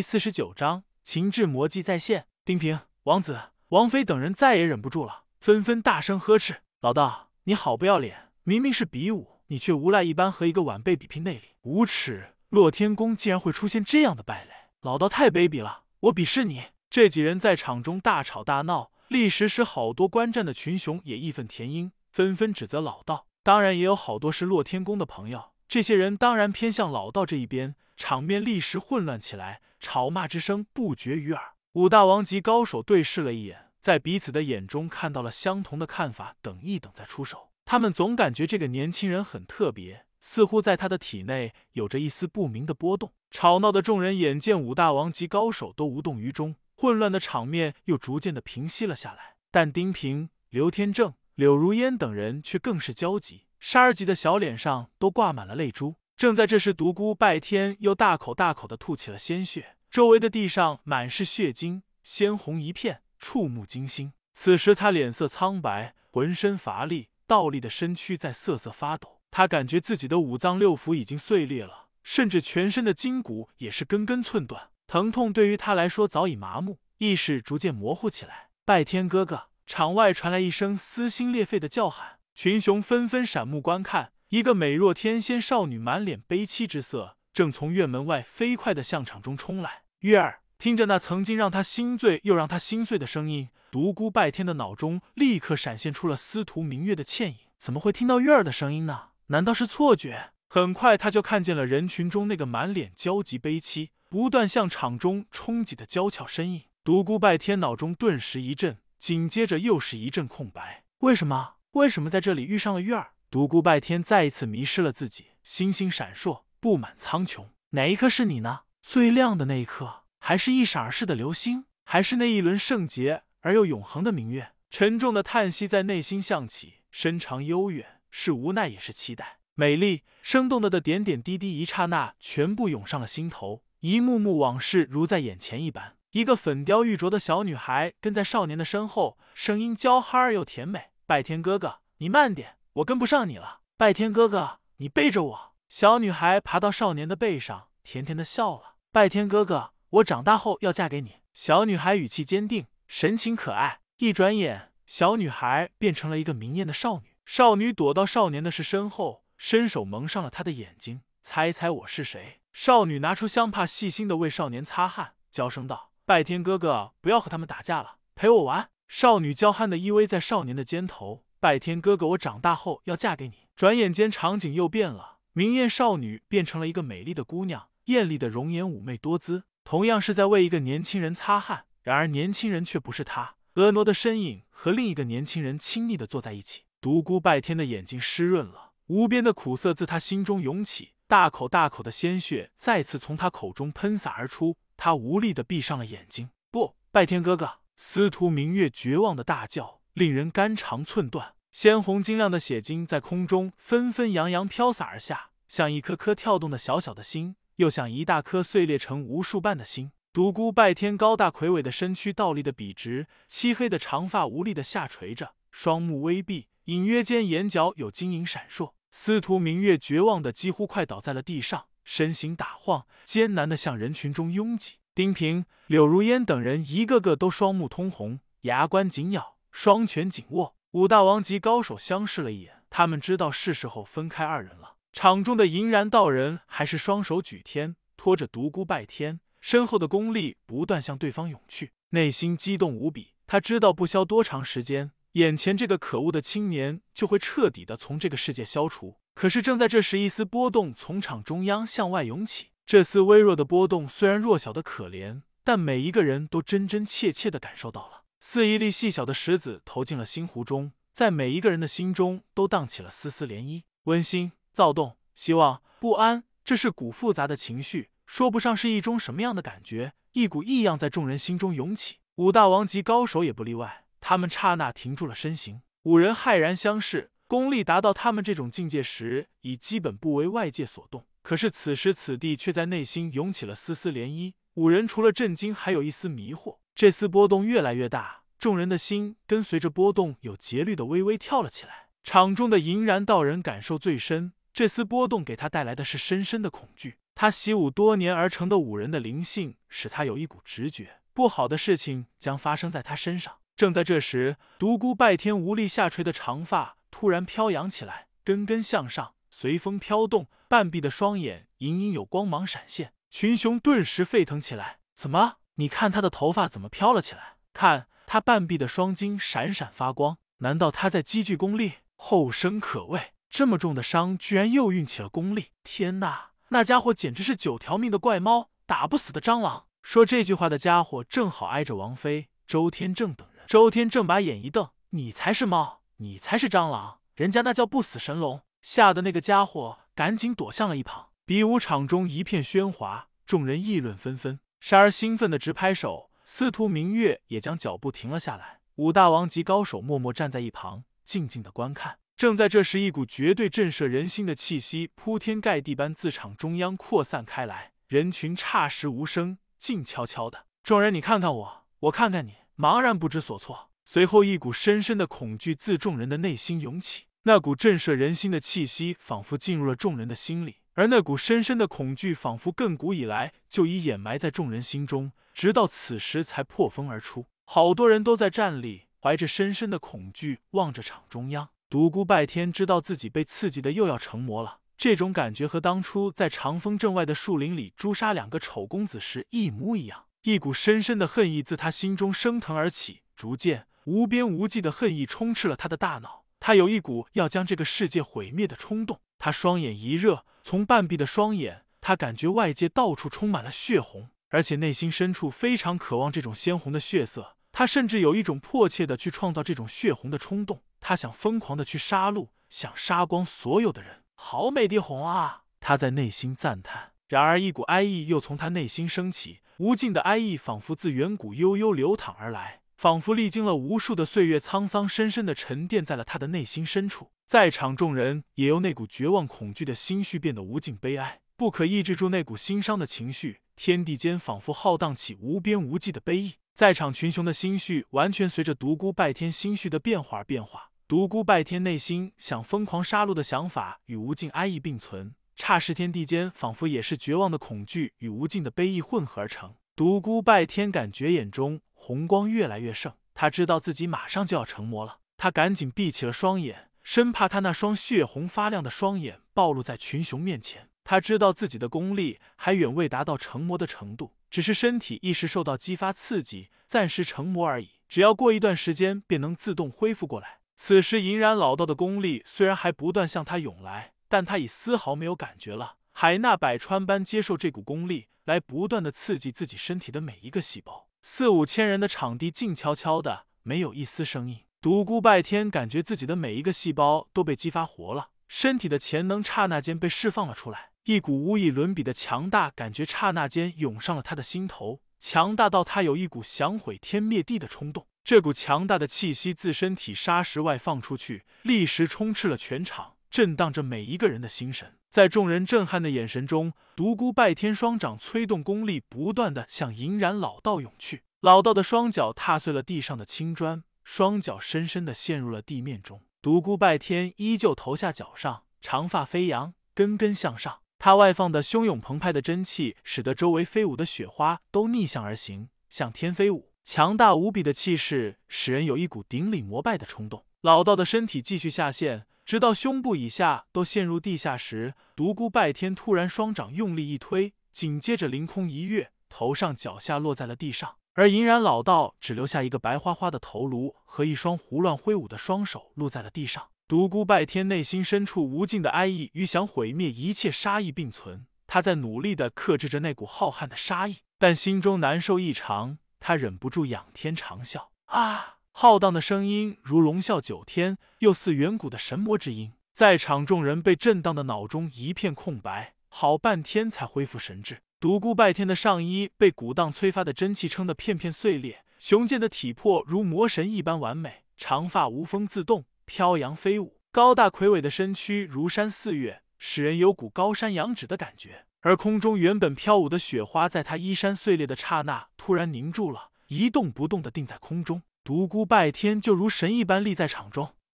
第四十九章情志魔技再现。丁平、王子、王妃等人再也忍不住了，纷纷大声呵斥：“老道，你好不要脸！明明是比武，你却无赖一般和一个晚辈比拼内力，无耻！洛天宫竟然会出现这样的败类，老道太卑鄙了！我鄙视你！”这几人在场中大吵大闹，立时使好多观战的群雄也义愤填膺，纷纷指责老道。当然，也有好多是洛天宫的朋友，这些人当然偏向老道这一边，场面立时混乱起来。吵骂之声不绝于耳，五大王级高手对视了一眼，在彼此的眼中看到了相同的看法，等一等再出手。他们总感觉这个年轻人很特别，似乎在他的体内有着一丝不明的波动。吵闹的众人眼见五大王级高手都无动于衷，混乱的场面又逐渐的平息了下来。但丁平、刘天正、柳如烟等人却更是焦急，沙儿吉的小脸上都挂满了泪珠。正在这时，独孤拜天又大口大口的吐起了鲜血，周围的地上满是血晶，鲜红一片，触目惊心。此时他脸色苍白，浑身乏力，倒立的身躯在瑟瑟发抖。他感觉自己的五脏六腑已经碎裂了，甚至全身的筋骨也是根根寸断。疼痛对于他来说早已麻木，意识逐渐模糊起来。拜天哥哥，场外传来一声撕心裂肺的叫喊，群雄纷纷闪目观看。一个美若天仙少女，满脸悲戚之色，正从院门外飞快的向场中冲来。月儿听着那曾经让他心醉又让他心碎的声音，独孤拜天的脑中立刻闪现出了司徒明月的倩影。怎么会听到月儿的声音呢？难道是错觉？很快他就看见了人群中那个满脸焦急悲戚、不断向场中冲击的娇俏身影。独孤拜天脑中顿时一震，紧接着又是一阵空白。为什么？为什么在这里遇上了月儿？独孤拜天再一次迷失了自己，星星闪烁，布满苍穹。哪一颗是你呢？最亮的那一颗，还是一闪而逝的流星，还是那一轮圣洁而又永恒的明月？沉重的叹息在内心响起，深长悠远，是无奈也是期待。美丽生动的的点点滴滴，一刹那全部涌上了心头，一幕幕往事如在眼前一般。一个粉雕玉琢的小女孩跟在少年的身后，声音娇憨而又甜美：“拜天哥哥，你慢点。”我跟不上你了，拜天哥哥，你背着我。小女孩爬到少年的背上，甜甜的笑了。拜天哥哥，我长大后要嫁给你。小女孩语气坚定，神情可爱。一转眼，小女孩变成了一个明艳的少女。少女躲到少年的是身后，伸手蒙上了他的眼睛。猜猜我是谁？少女拿出香帕，细心的为少年擦汗，娇声道：“拜天哥哥，不要和他们打架了，陪我玩。”少女娇憨的依偎在少年的肩头。拜天哥哥，我长大后要嫁给你。转眼间，场景又变了，明艳少女变成了一个美丽的姑娘，艳丽的容颜，妩媚多姿，同样是在为一个年轻人擦汗。然而，年轻人却不是她，婀娜的身影和另一个年轻人亲昵的坐在一起。独孤拜天的眼睛湿润了，无边的苦涩自他心中涌起，大口大口的鲜血再次从他口中喷洒而出，他无力的闭上了眼睛。不，拜天哥哥！司徒明月绝望的大叫。令人肝肠寸断，鲜红晶亮的血晶在空中纷纷扬扬飘洒而下，像一颗颗跳动的小小的心，又像一大颗碎裂成无数瓣的心。独孤拜天高大魁伟的身躯倒立的笔直，漆黑的长发无力的下垂着，双目微闭，隐约间眼角有晶莹闪烁。司徒明月绝望的几乎快倒在了地上，身形打晃，艰难的向人群中拥挤。丁平、柳如烟等人一个个都双目通红，牙关紧咬。双拳紧握，五大王级高手相视了一眼，他们知道是时候分开二人了。场中的银然道人还是双手举天，拖着独孤拜天，身后的功力不断向对方涌去，内心激动无比。他知道不消多长时间，眼前这个可恶的青年就会彻底的从这个世界消除。可是正在这时，一丝波动从场中央向外涌起。这丝微弱的波动虽然弱小的可怜，但每一个人都真真切切的感受到了。似一粒细小的石子投进了心湖中，在每一个人的心中都荡起了丝丝涟漪，温馨、躁动、希望、不安，这是股复杂的情绪，说不上是一种什么样的感觉。一股异样在众人心中涌起，五大王级高手也不例外。他们刹那停住了身形，五人骇然相视，功力达到他们这种境界时，已基本不为外界所动。可是此时此地，却在内心涌起了丝丝涟漪。五人除了震惊，还有一丝迷惑。这丝波动越来越大，众人的心跟随着波动有节律的微微跳了起来。场中的银然道人感受最深，这丝波动给他带来的是深深的恐惧。他习武多年而成的武人的灵性，使他有一股直觉，不好的事情将发生在他身上。正在这时，独孤拜天无力下垂的长发突然飘扬起来，根根向上，随风飘动。半闭的双眼隐隐有光芒闪现，群雄顿时沸腾起来。怎么？你看他的头发怎么飘了起来？看他半闭的双睛闪闪发光，难道他在积聚功力？后生可畏！这么重的伤，居然又运起了功力！天哪，那家伙简直是九条命的怪猫，打不死的蟑螂！说这句话的家伙正好挨着王妃、周天正等人。周天正把眼一瞪：“你才是猫，你才是蟑螂，人家那叫不死神龙！”吓得那个家伙赶紧躲向了一旁。比武场中一片喧哗，众人议论纷纷。沙儿兴奋的直拍手，司徒明月也将脚步停了下来。五大王级高手默默站在一旁，静静的观看。正在这时，一股绝对震慑人心的气息铺天盖地般自场中央扩散开来，人群霎时无声，静悄悄的。众人，你看看我，我看看你，茫然不知所措。随后，一股深深的恐惧自众人的内心涌起，那股震慑人心的气息仿佛进入了众人的心里，而那股深深的恐惧仿佛亘古以来就已掩埋在众人心中，直到此时才破风而出。好多人都在站立，怀着深深的恐惧望着场中央。独孤拜天知道自己被刺激的又要成魔了，这种感觉和当初在长风镇外的树林里诛杀两个丑公子时一模一样。一股深深的恨意自他心中升腾而起，逐渐无边无际的恨意充斥了他的大脑。他有一股要将这个世界毁灭的冲动。他双眼一热，从半闭的双眼，他感觉外界到处充满了血红，而且内心深处非常渴望这种鲜红的血色。他甚至有一种迫切的去创造这种血红的冲动。他想疯狂的去杀戮，想杀光所有的人，好美的红啊！他在内心赞叹。然而，一股哀意又从他内心升起，无尽的哀意仿佛自远古悠悠流淌而来，仿佛历经了无数的岁月沧桑，深深的沉淀在了他的内心深处。在场众人也由那股绝望恐惧的心绪变得无尽悲哀，不可抑制住那股心伤的情绪。天地间仿佛浩荡起无边无际的悲意，在场群雄的心绪完全随着独孤拜天心绪的变化而变化。独孤拜天内心想疯狂杀戮的想法与无尽哀意并存，刹时天地间仿佛也是绝望的恐惧与无尽的悲意混合而成。独孤拜天感觉眼中红光越来越盛，他知道自己马上就要成魔了，他赶紧闭起了双眼，生怕他那双血红发亮的双眼暴露在群雄面前。他知道自己的功力还远未达到成魔的程度，只是身体一时受到激发刺激，暂时成魔而已。只要过一段时间，便能自动恢复过来。此时，银然老道的功力虽然还不断向他涌来，但他已丝毫没有感觉了，海纳百川般接受这股功力，来不断的刺激自己身体的每一个细胞。四五千人的场地静悄悄的，没有一丝声音。独孤拜天感觉自己的每一个细胞都被激发活了，身体的潜能刹那间被释放了出来，一股无以伦比的强大感觉刹那间涌上了他的心头，强大到他有一股想毁天灭地的冲动。这股强大的气息自身体砂石外放出去，立时充斥了全场，震荡着每一个人的心神。在众人震撼的眼神中，独孤拜天双掌催动功力，不断的向银然老道涌去。老道的双脚踏碎了地上的青砖，双脚深深的陷入了地面中。独孤拜天依旧头下脚上，长发飞扬，根根向上。他外放的汹涌澎湃的真气，使得周围飞舞的雪花都逆向而行，向天飞舞。强大无比的气势使人有一股顶礼膜拜的冲动。老道的身体继续下陷，直到胸部以下都陷入地下时，独孤拜天突然双掌用力一推，紧接着凌空一跃，头上脚下落在了地上。而银然老道只留下一个白花花的头颅和一双胡乱挥舞的双手落在了地上。独孤拜天内心深处无尽的哀意与想毁灭一切杀意并存，他在努力的克制着那股浩瀚的杀意，但心中难受异常。他忍不住仰天长啸啊！浩荡的声音如龙啸九天，又似远古的神魔之音。在场众人被震荡的脑中一片空白，好半天才恢复神智。独孤拜天的上衣被鼓荡催发的真气撑得片片碎裂，雄健的体魄如魔神一般完美，长发无风自动飘扬飞舞，高大魁伟的身躯如山似月，使人有股高山仰止的感觉。而空中原本飘舞的雪花，在他衣衫碎裂的刹那，突然凝住了，一动不动的定在空中。独孤拜天就如神一般立在场中。